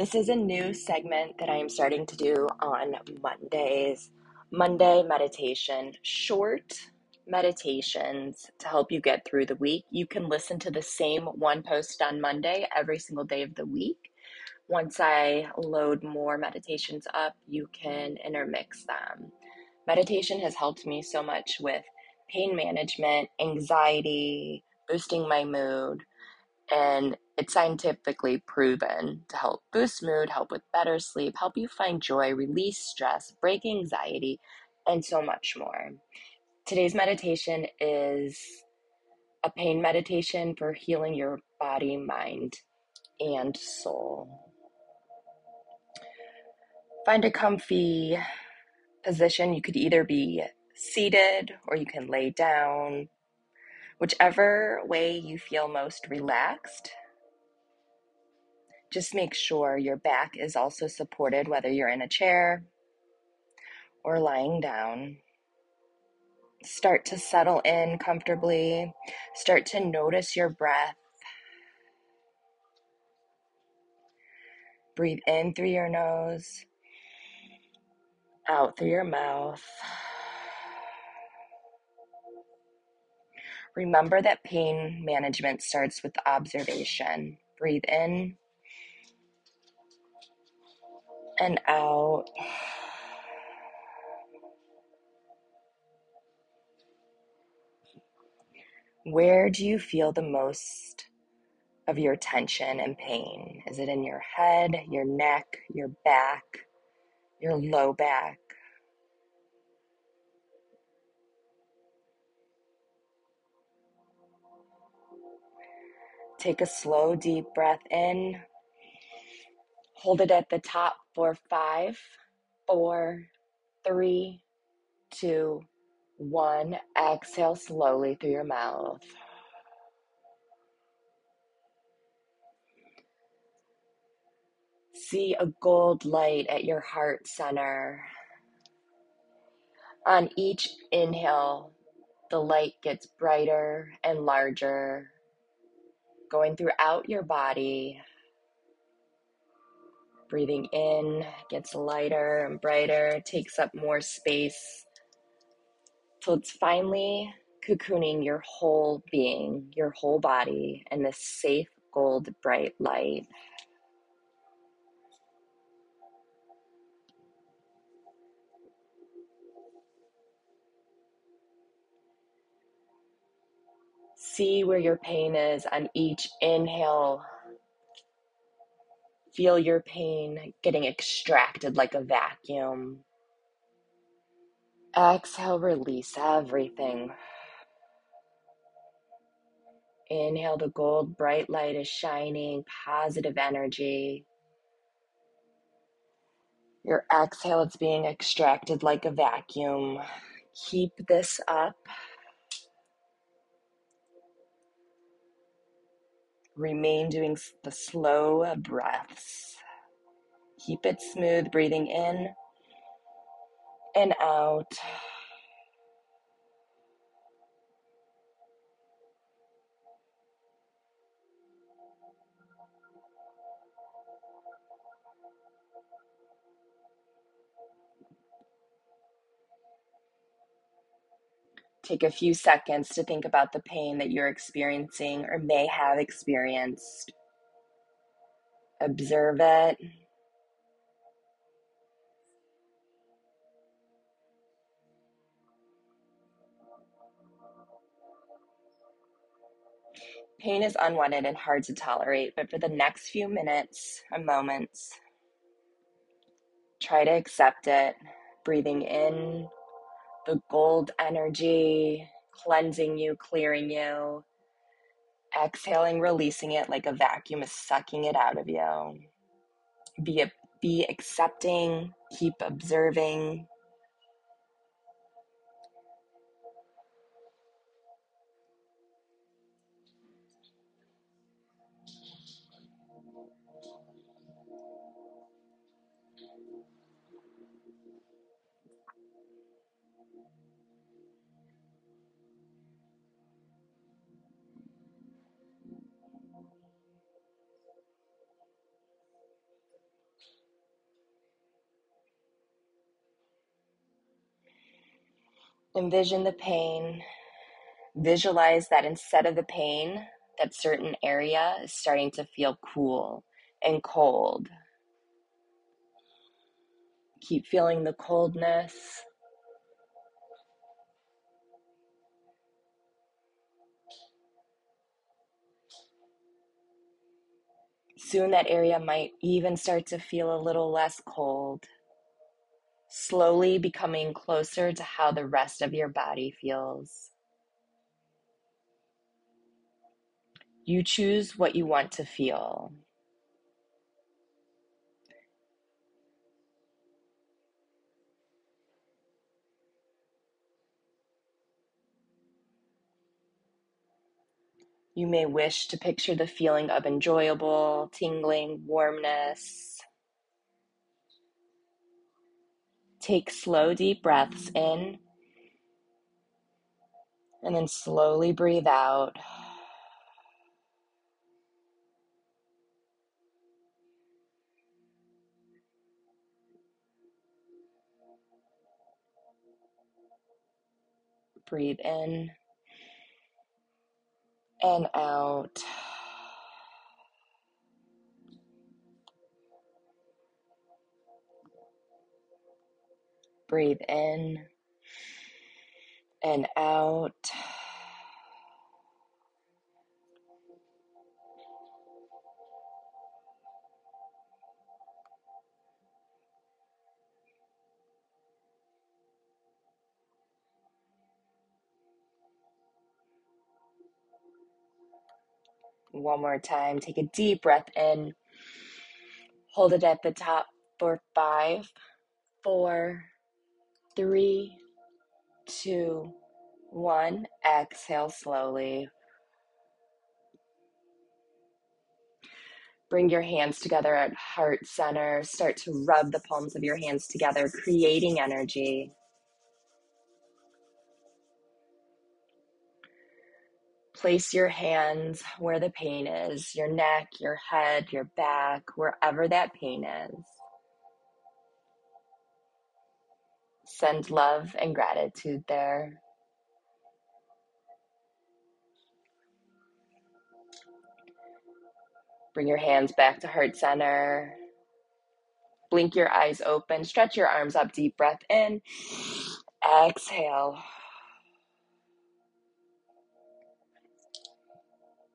This is a new segment that I am starting to do on Mondays. Monday meditation, short meditations to help you get through the week. You can listen to the same one post on Monday every single day of the week. Once I load more meditations up, you can intermix them. Meditation has helped me so much with pain management, anxiety, boosting my mood, and it's scientifically proven to help boost mood, help with better sleep, help you find joy, release stress, break anxiety, and so much more. Today's meditation is a pain meditation for healing your body, mind, and soul. Find a comfy position. You could either be seated or you can lay down, whichever way you feel most relaxed. Just make sure your back is also supported, whether you're in a chair or lying down. Start to settle in comfortably. Start to notice your breath. Breathe in through your nose, out through your mouth. Remember that pain management starts with observation. Breathe in and out. Where do you feel the most of your tension and pain? Is it in your head, your neck, your back, your low back? Take a slow, deep breath in. Hold it at the top for five, four, three, two, one. Exhale slowly through your mouth. See a gold light at your heart center. On each inhale, the light gets brighter and larger going throughout your body. Breathing in gets lighter and brighter, takes up more space till it's finally cocooning your whole being, your whole body in this safe gold bright light. See where your pain is on each inhale. Feel your pain getting extracted like a vacuum. Exhale, release everything. Inhale, the gold bright light is shining, positive energy. Your exhale, it's being extracted like a vacuum. Keep this up. Remain doing the slow breaths. Keep it smooth, breathing in and out. Take a few seconds to think about the pain that you're experiencing or may have experienced. Observe it. Pain is unwanted and hard to tolerate, but for the next few minutes or moments, try to accept it, breathing in the gold energy cleansing you, clearing you, Exhaling, releasing it like a vacuum is sucking it out of you. Be, be accepting, keep observing. Envision the pain. Visualize that instead of the pain, that certain area is starting to feel cool and cold. Keep feeling the coldness. Soon that area might even start to feel a little less cold, slowly becoming closer to how the rest of your body feels. You choose what you want to feel. You may wish to picture the feeling of enjoyable, tingling, warmness. Take slow, deep breaths in and then slowly breathe out. Breathe in and out. Breathe in and out. One more time. Take a deep breath in. Hold it at the top for five, four, three, two, one. Exhale slowly. Bring your hands together at heart center. Start to rub the palms of your hands together, creating energy. Place your hands where the pain is your neck, your head, your back, wherever that pain is. Send love and gratitude there. Bring your hands back to heart center. Blink your eyes open, stretch your arms up, deep breath in. Exhale.